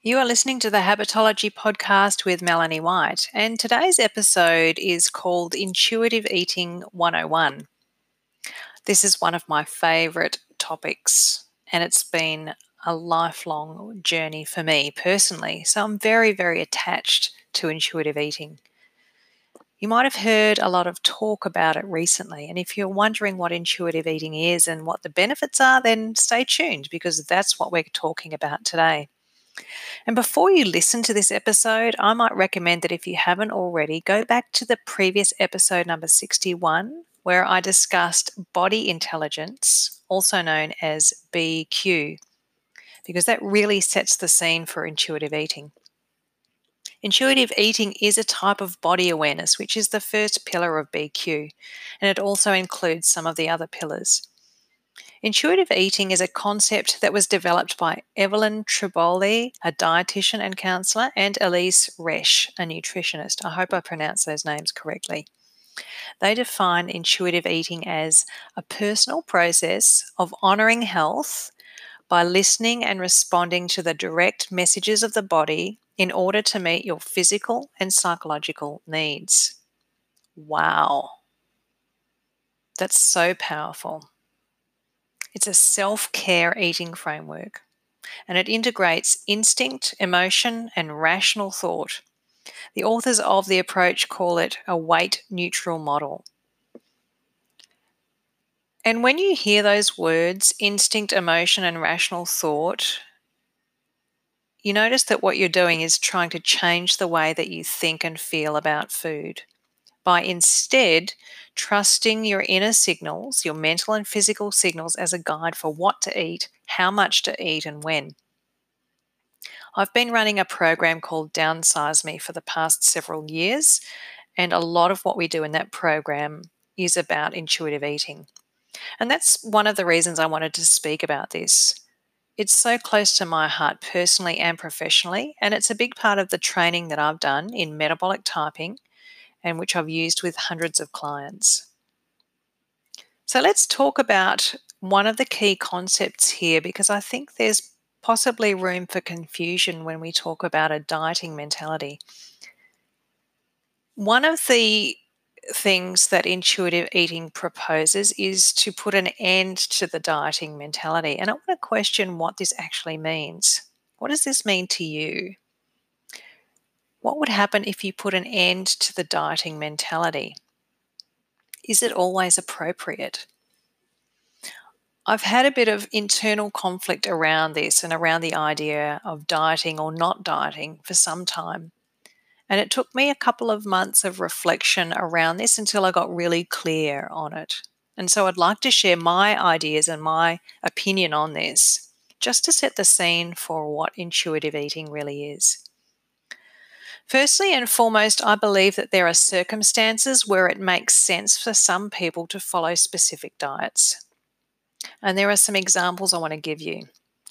You are listening to the Habitology podcast with Melanie White, and today's episode is called Intuitive Eating 101. This is one of my favorite topics, and it's been a lifelong journey for me personally. So I'm very, very attached to intuitive eating. You might have heard a lot of talk about it recently, and if you're wondering what intuitive eating is and what the benefits are, then stay tuned because that's what we're talking about today. And before you listen to this episode, I might recommend that if you haven't already, go back to the previous episode number 61, where I discussed body intelligence, also known as BQ, because that really sets the scene for intuitive eating. Intuitive eating is a type of body awareness, which is the first pillar of BQ, and it also includes some of the other pillars. Intuitive eating is a concept that was developed by Evelyn Tribole, a dietitian and counselor, and Elyse Resch, a nutritionist. I hope I pronounced those names correctly. They define intuitive eating as a personal process of honoring health by listening and responding to the direct messages of the body in order to meet your physical and psychological needs. Wow. That's so powerful. It's a self care eating framework, and it integrates instinct, emotion, and rational thought. The authors of the approach call it a weight neutral model. And when you hear those words, instinct, emotion, and rational thought, you notice that what you're doing is trying to change the way that you think and feel about food by instead trusting your inner signals, your mental and physical signals, as a guide for what to eat, how much to eat, and when. I've been running a program called Downsize Me for the past several years, and a lot of what we do in that program is about intuitive eating. And that's one of the reasons I wanted to speak about this. It's so close to my heart personally and professionally, and it's a big part of the training that I've done in metabolic typing and which I've used with hundreds of clients. So let's talk about one of the key concepts here because I think there's possibly room for confusion when we talk about a dieting mentality. One of the things that intuitive eating proposes is to put an end to the dieting mentality. And I want to question what this actually means. What does this mean to you? What would happen if you put an end to the dieting mentality? Is it always appropriate? I've had a bit of internal conflict around this and around the idea of dieting or not dieting for some time. And it took me a couple of months of reflection around this until I got really clear on it. And so I'd like to share my ideas and my opinion on this, just to set the scene for what intuitive eating really is. Firstly and foremost, I believe that there are circumstances where it makes sense for some people to follow specific diets. And there are some examples I want to give you.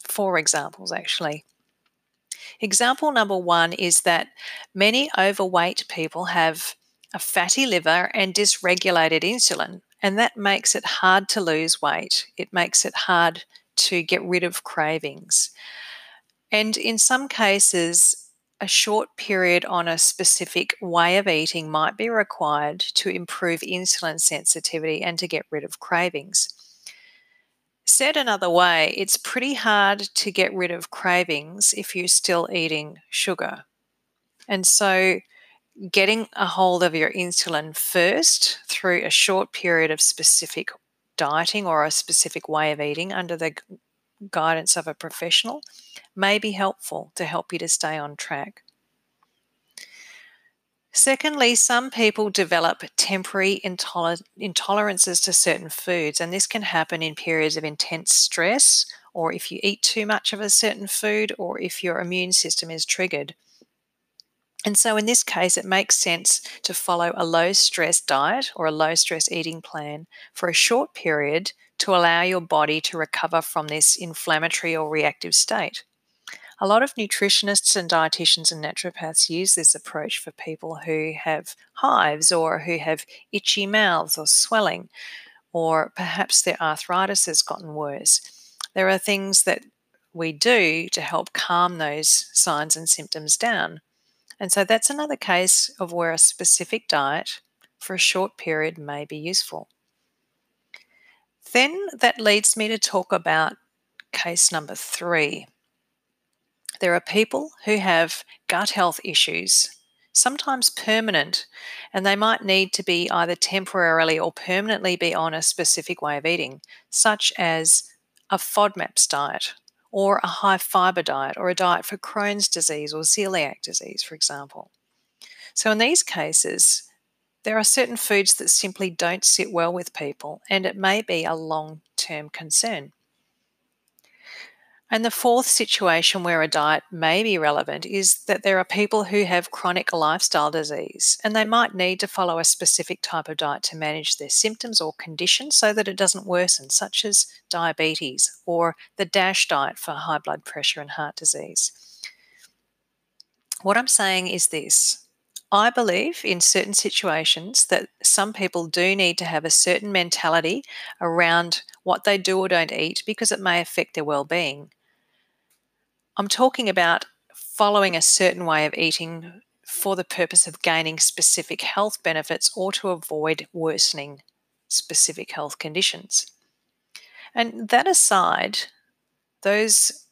Four examples, actually. Example number one is that many overweight people have a fatty liver and dysregulated insulin, and that makes it hard to lose weight. It makes it hard to get rid of cravings. And in some cases, a short period on a specific way of eating might be required to improve insulin sensitivity and to get rid of cravings. Said another way, it's pretty hard to get rid of cravings if you're still eating sugar. And so, getting a hold of your insulin first through a short period of specific dieting or a specific way of eating under the guidance of a professional may be helpful to help you to stay on track. Secondly, some people develop temporary intoler- intolerances to certain foods, and this can happen in periods of intense stress, or if you eat too much of a certain food, or if your immune system is triggered. And so, in this case, it makes sense to follow a low stress diet or a low stress eating plan for a short period to allow your body to recover from this inflammatory or reactive state. A lot of nutritionists and dietitians and naturopaths use this approach for people who have hives or who have itchy mouths or swelling, or perhaps their arthritis has gotten worse. There are things that we do to help calm those signs and symptoms down. And so that's another case of where a specific diet for a short period may be useful. Then that leads me to talk about case number three. There are people who have gut health issues, sometimes permanent, and they might need to be either temporarily or permanently be on a specific way of eating, such as a FODMAPs diet or a high fiber diet or a diet for Crohn's disease or celiac disease, for example. So, in these cases, there are certain foods that simply don't sit well with people, and it may be a long term concern. And the fourth situation where a diet may be relevant is that there are people who have chronic lifestyle disease and they might need to follow a specific type of diet to manage their symptoms or condition so that it doesn't worsen, such as diabetes or the DASH diet for high blood pressure and heart disease. What I'm saying is this I believe in certain situations that some people do need to have a certain mentality around what they do or don't eat because it may affect their well-being. I'm talking about following a certain way of eating for the purpose of gaining specific health benefits or to avoid worsening specific health conditions. And that aside, those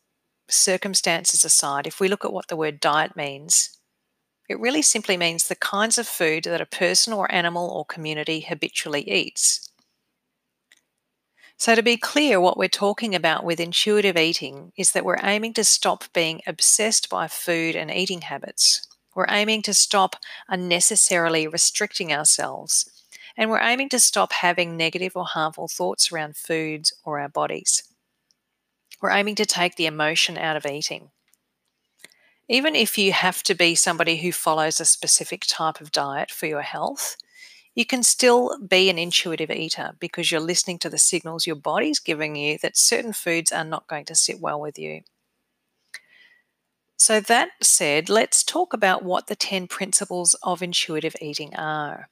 circumstances aside, if we look at what the word diet means, it really simply means the kinds of food that a person or animal or community habitually eats. So, to be clear, what we're talking about with intuitive eating is that we're aiming to stop being obsessed by food and eating habits. We're aiming to stop unnecessarily restricting ourselves. And we're aiming to stop having negative or harmful thoughts around foods or our bodies. We're aiming to take the emotion out of eating. Even if you have to be somebody who follows a specific type of diet for your health, you can still be an intuitive eater because you're listening to the signals your body's giving you that certain foods are not going to sit well with you. So, that said, let's talk about what the 10 principles of intuitive eating are.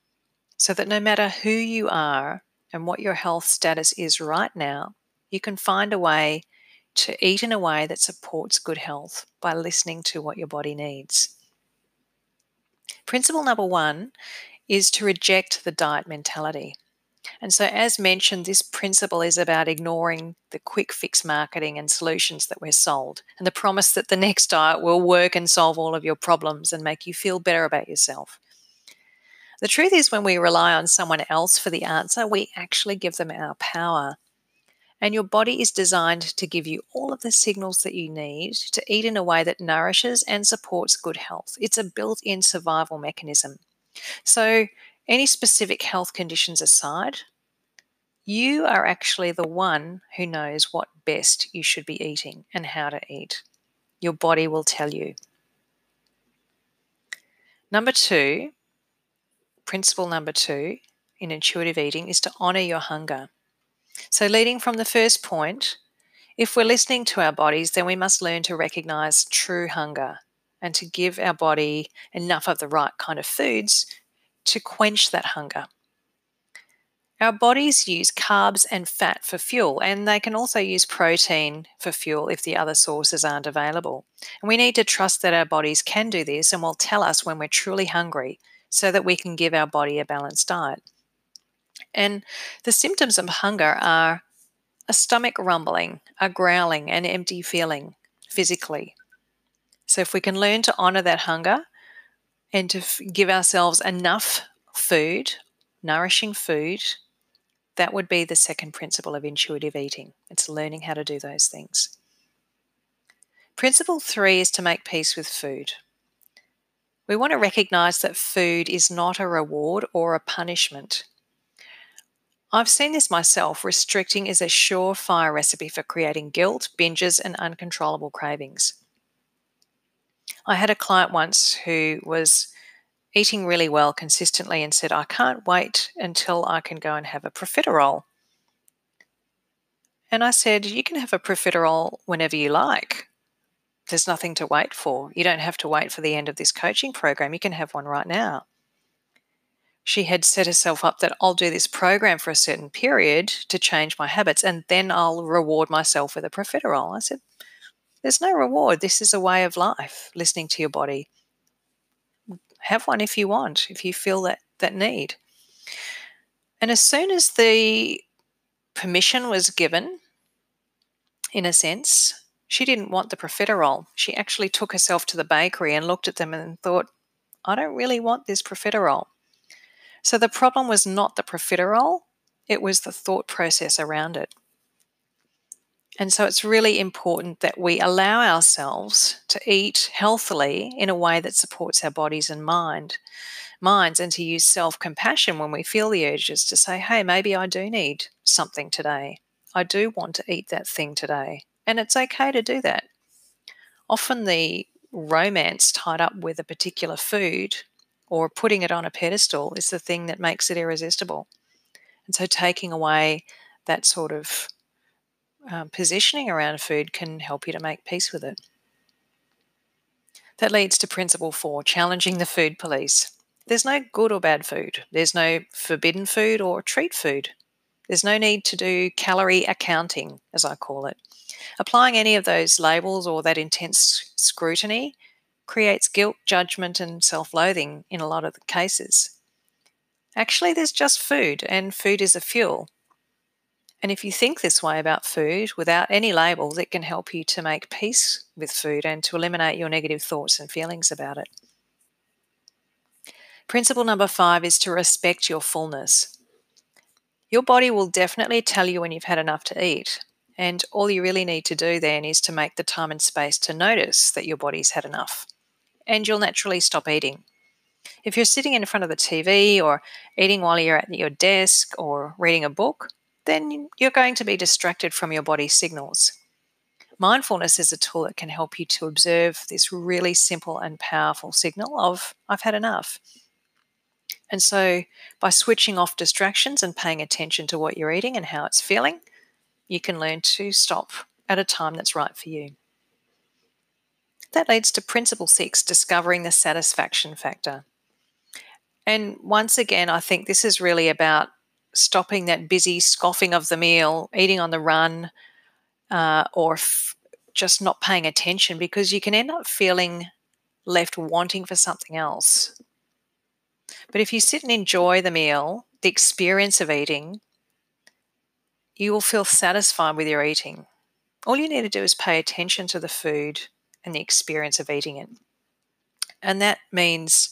So that no matter who you are and what your health status is right now, you can find a way to eat in a way that supports good health by listening to what your body needs. Principle number one is to reject the diet mentality. And so, as mentioned, this principle is about ignoring the quick fix marketing and solutions that we're sold, and the promise that the next diet will work and solve all of your problems and make you feel better about yourself. The truth is, when we rely on someone else for the answer, we actually give them our power. And your body is designed to give you all of the signals that you need to eat in a way that nourishes and supports good health. It's a built in survival mechanism. So, any specific health conditions aside, you are actually the one who knows what best you should be eating and how to eat. Your body will tell you. Number two, principle number two in intuitive eating is to honor your hunger. So, leading from the first point, if we're listening to our bodies, then we must learn to recognize true hunger and to give our body enough of the right kind of foods to quench that hunger. Our bodies use carbs and fat for fuel, and they can also use protein for fuel if the other sources aren't available. And we need to trust that our bodies can do this and will tell us when we're truly hungry so that we can give our body a balanced diet. And the symptoms of hunger are a stomach rumbling, a growling, an empty feeling physically, so, if we can learn to honor that hunger and to f- give ourselves enough food, nourishing food, that would be the second principle of intuitive eating. It's learning how to do those things. Principle three is to make peace with food. We want to recognize that food is not a reward or a punishment. I've seen this myself. Restricting is a surefire recipe for creating guilt, binges, and uncontrollable cravings. I had a client once who was eating really well consistently and said, I can't wait until I can go and have a profiterole. And I said, You can have a profiterole whenever you like. There's nothing to wait for. You don't have to wait for the end of this coaching program. You can have one right now. She had set herself up that I'll do this program for a certain period to change my habits and then I'll reward myself with a profiterole. I said, There's no reward. This is a way of life, listening to your body. Have one if you want, if you feel that, that need. And as soon as the permission was given, in a sense, she didn't want the profiterole. She actually took herself to the bakery and looked at them and thought, I don't really want this profiterole. So the problem was not the profiterole, it was the thought process around it. And so it's really important that we allow ourselves to eat healthily in a way that supports our bodies and mind minds and to use self-compassion when we feel the urges to say, hey, maybe I do need something today. I do want to eat that thing today. And it's okay to do that. Often the romance tied up with a particular food or putting it on a pedestal is the thing that makes it irresistible. And so taking away that sort of um, positioning around food can help you to make peace with it. That leads to principle four challenging the food police. There's no good or bad food, there's no forbidden food or treat food. There's no need to do calorie accounting, as I call it. Applying any of those labels or that intense scrutiny creates guilt, judgment, and self loathing in a lot of the cases. Actually, there's just food, and food is a fuel. And if you think this way about food without any labels, it can help you to make peace with food and to eliminate your negative thoughts and feelings about it. Principle number five is to respect your fullness. Your body will definitely tell you when you've had enough to eat. And all you really need to do then is to make the time and space to notice that your body's had enough. And you'll naturally stop eating. If you're sitting in front of the TV or eating while you're at your desk or reading a book, then you're going to be distracted from your body's signals. Mindfulness is a tool that can help you to observe this really simple and powerful signal of, I've had enough. And so, by switching off distractions and paying attention to what you're eating and how it's feeling, you can learn to stop at a time that's right for you. That leads to principle six discovering the satisfaction factor. And once again, I think this is really about stopping that busy scoffing of the meal, eating on the run, uh, or f- just not paying attention because you can end up feeling left wanting for something else. But if you sit and enjoy the meal, the experience of eating, you will feel satisfied with your eating. All you need to do is pay attention to the food and the experience of eating it. And that means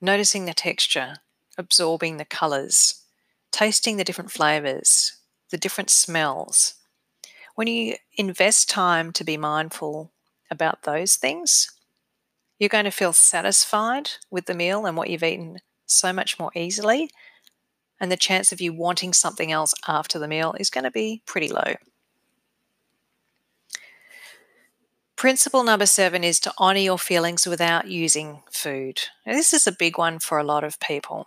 noticing the texture, absorbing the colors, tasting the different flavors, the different smells. When you invest time to be mindful about those things, you're going to feel satisfied with the meal and what you've eaten so much more easily. And the chance of you wanting something else after the meal is going to be pretty low. Principle number seven is to honor your feelings without using food. Now, this is a big one for a lot of people.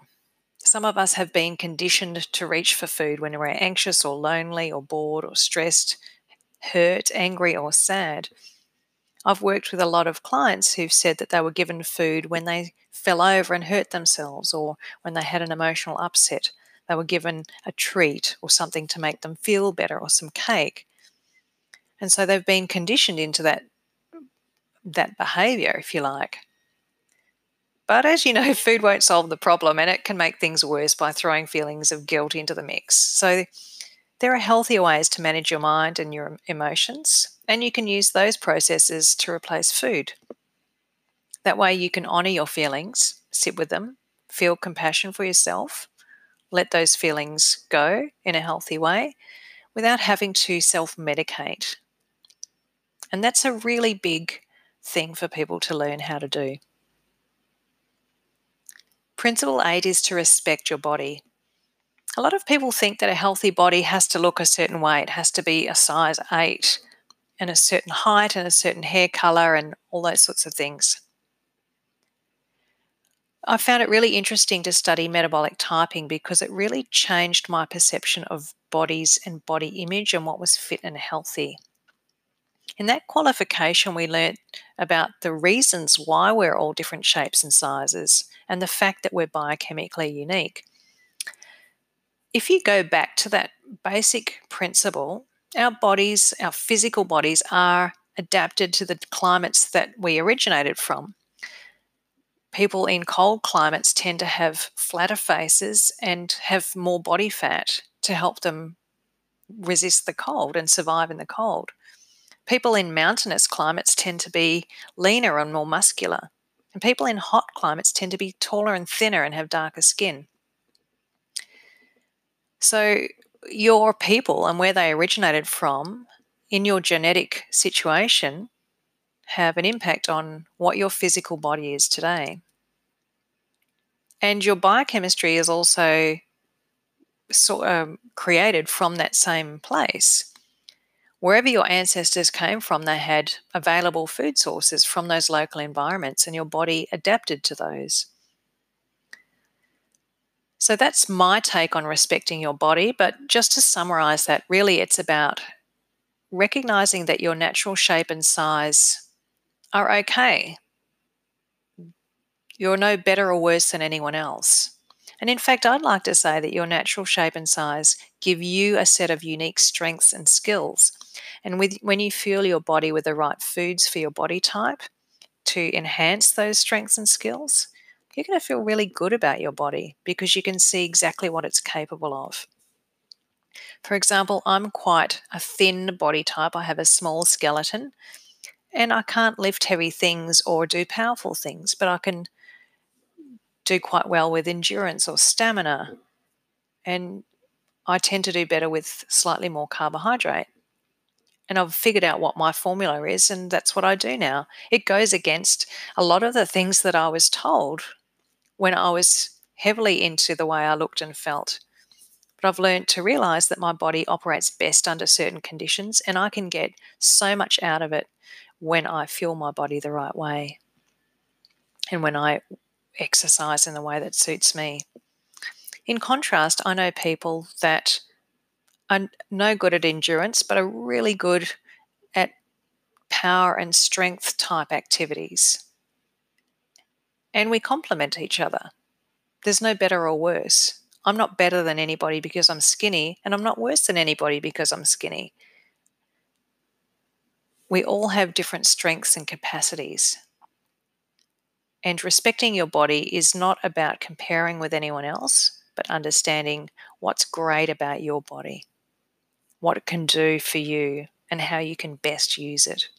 Some of us have been conditioned to reach for food when we're anxious or lonely or bored or stressed, hurt, angry, or sad. I've worked with a lot of clients who've said that they were given food when they fell over and hurt themselves or when they had an emotional upset. They were given a treat or something to make them feel better or some cake. And so they've been conditioned into that that behavior, if you like. But as you know, food won't solve the problem and it can make things worse by throwing feelings of guilt into the mix. So there are healthier ways to manage your mind and your emotions, and you can use those processes to replace food. That way, you can honor your feelings, sit with them, feel compassion for yourself, let those feelings go in a healthy way without having to self medicate. And that's a really big thing for people to learn how to do. Principle eight is to respect your body. A lot of people think that a healthy body has to look a certain way. It has to be a size 8 and a certain height and a certain hair color and all those sorts of things. I found it really interesting to study metabolic typing because it really changed my perception of bodies and body image and what was fit and healthy. In that qualification, we learnt about the reasons why we're all different shapes and sizes and the fact that we're biochemically unique if you go back to that basic principle, our bodies, our physical bodies, are adapted to the climates that we originated from. People in cold climates tend to have flatter faces and have more body fat to help them resist the cold and survive in the cold. People in mountainous climates tend to be leaner and more muscular. And people in hot climates tend to be taller and thinner and have darker skin. So, your people and where they originated from in your genetic situation have an impact on what your physical body is today. And your biochemistry is also so, um, created from that same place. Wherever your ancestors came from, they had available food sources from those local environments, and your body adapted to those. So that's my take on respecting your body. But just to summarize that, really it's about recognizing that your natural shape and size are okay. You're no better or worse than anyone else. And in fact, I'd like to say that your natural shape and size give you a set of unique strengths and skills. And with, when you fuel your body with the right foods for your body type to enhance those strengths and skills, you're going to feel really good about your body because you can see exactly what it's capable of. For example, I'm quite a thin body type. I have a small skeleton and I can't lift heavy things or do powerful things, but I can do quite well with endurance or stamina. And I tend to do better with slightly more carbohydrate. And I've figured out what my formula is, and that's what I do now. It goes against a lot of the things that I was told when I was heavily into the way I looked and felt. But I've learned to realize that my body operates best under certain conditions, and I can get so much out of it when I fuel my body the right way and when I exercise in the way that suits me. In contrast, I know people that are no good at endurance, but are really good at power and strength type activities. And we complement each other. There's no better or worse. I'm not better than anybody because I'm skinny, and I'm not worse than anybody because I'm skinny. We all have different strengths and capacities. And respecting your body is not about comparing with anyone else, but understanding what's great about your body, what it can do for you, and how you can best use it.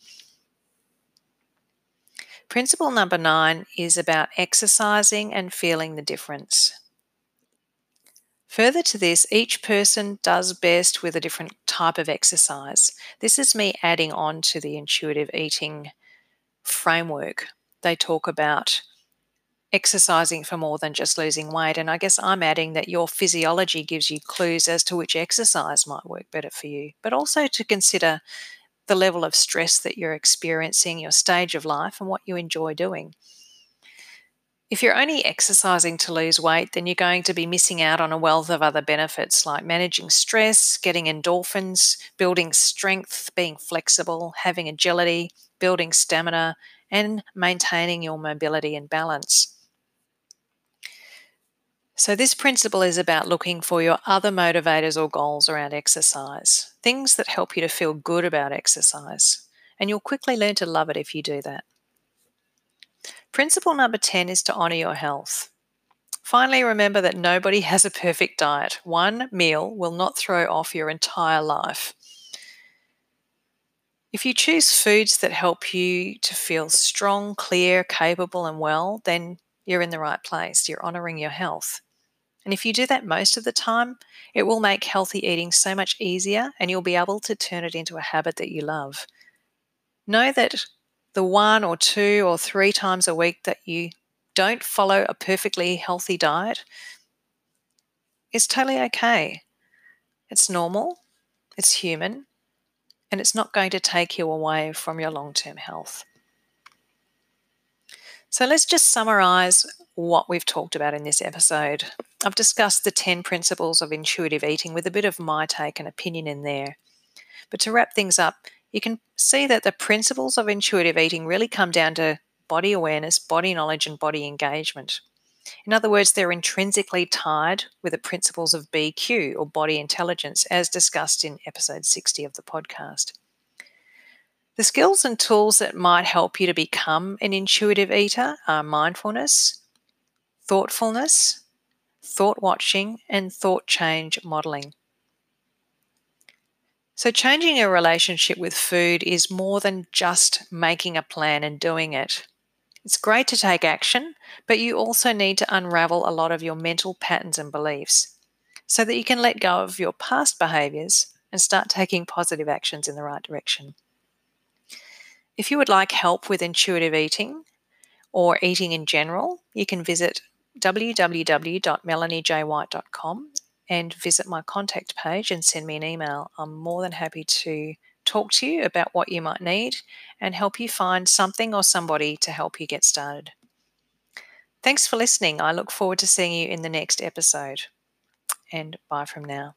Principle number nine is about exercising and feeling the difference. Further to this, each person does best with a different type of exercise. This is me adding on to the intuitive eating framework. They talk about exercising for more than just losing weight. And I guess I'm adding that your physiology gives you clues as to which exercise might work better for you, but also to consider the level of stress that you're experiencing, your stage of life, and what you enjoy doing. If you're only exercising to lose weight, then you're going to be missing out on a wealth of other benefits like managing stress, getting endorphins, building strength, being flexible, having agility, building stamina, and maintaining your mobility and balance. So, this principle is about looking for your other motivators or goals around exercise, things that help you to feel good about exercise. And you'll quickly learn to love it if you do that. Principle number 10 is to honour your health. Finally, remember that nobody has a perfect diet. One meal will not throw off your entire life. If you choose foods that help you to feel strong, clear, capable, and well, then you're in the right place. You're honouring your health. And if you do that most of the time, it will make healthy eating so much easier and you'll be able to turn it into a habit that you love. Know that the one or two or three times a week that you don't follow a perfectly healthy diet is totally okay. It's normal, it's human, and it's not going to take you away from your long term health. So let's just summarize what we've talked about in this episode. I've discussed the 10 principles of intuitive eating with a bit of my take and opinion in there. But to wrap things up, you can see that the principles of intuitive eating really come down to body awareness, body knowledge, and body engagement. In other words, they're intrinsically tied with the principles of BQ or body intelligence, as discussed in episode 60 of the podcast. The skills and tools that might help you to become an intuitive eater are mindfulness, thoughtfulness, thought watching, and thought change modeling. So, changing your relationship with food is more than just making a plan and doing it. It's great to take action, but you also need to unravel a lot of your mental patterns and beliefs so that you can let go of your past behaviors and start taking positive actions in the right direction. If you would like help with intuitive eating or eating in general, you can visit www.melaniejwhite.com and visit my contact page and send me an email. I'm more than happy to talk to you about what you might need and help you find something or somebody to help you get started. Thanks for listening. I look forward to seeing you in the next episode. And bye from now.